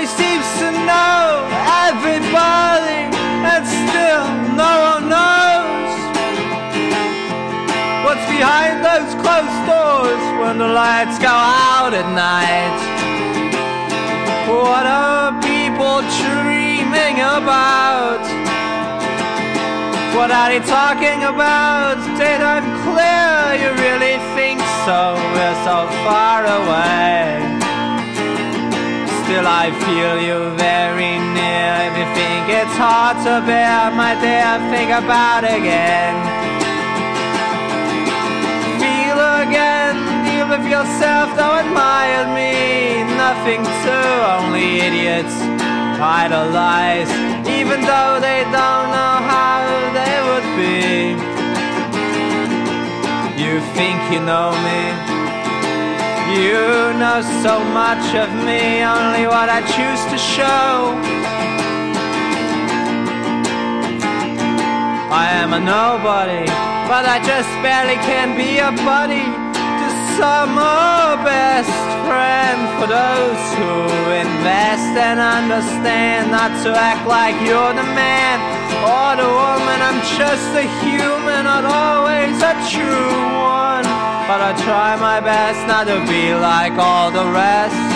Everybody seems to know everybody, and still no one knows what's behind those closed doors when the lights go out at night. What are people dreaming about? What are they talking about? Did I'm clear? You really think so? We're so far I feel you very near. Think it's hard to bear, my dear, think about again. Feel again, deal with yourself, don't admire me. Nothing to, only idiots idolize, even though they don't know how they would be. You think you know me? You know so much of me, only what I choose to show. I am a nobody, but I just barely can be a buddy to some oh, best friend for those who invest and understand not to act like you're the man or the woman. I'm just a human, not always a true I try my best not to be like all the rest.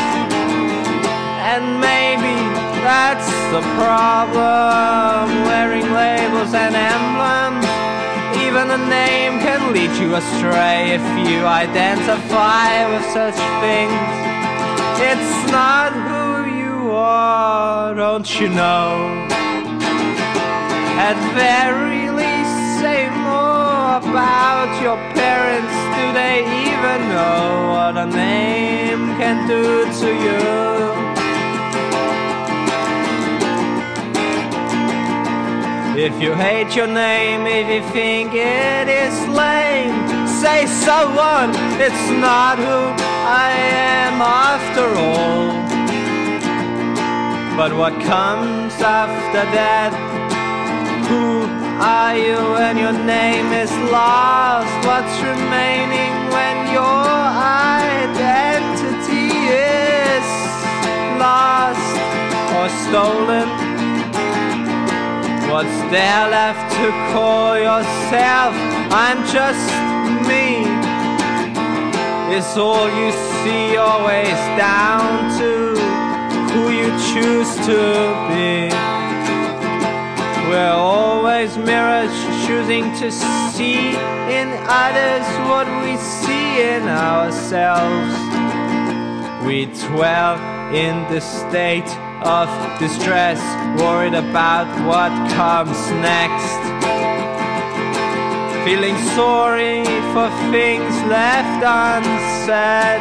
And maybe that's the problem. Wearing labels and emblems. Even a name can lead you astray if you identify with such things. It's not who you are, don't you know? At very least, say more about your name can do to you? If you hate your name, if you think it is lame, say so what? It's not who I am after all. But what comes after that? Who are you when your name is lost? Stolen? What's there left to call yourself? I'm just me. It's all you see always down to who you choose to be? We're always mirrors choosing to see in others what we see in ourselves. We dwell in the state of distress, worried about what comes next. Feeling sorry for things left unsaid,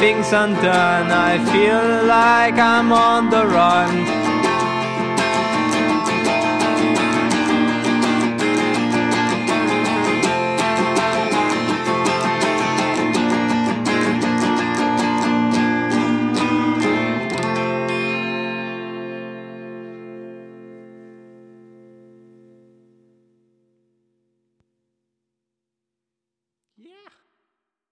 things undone. I feel like I'm on the run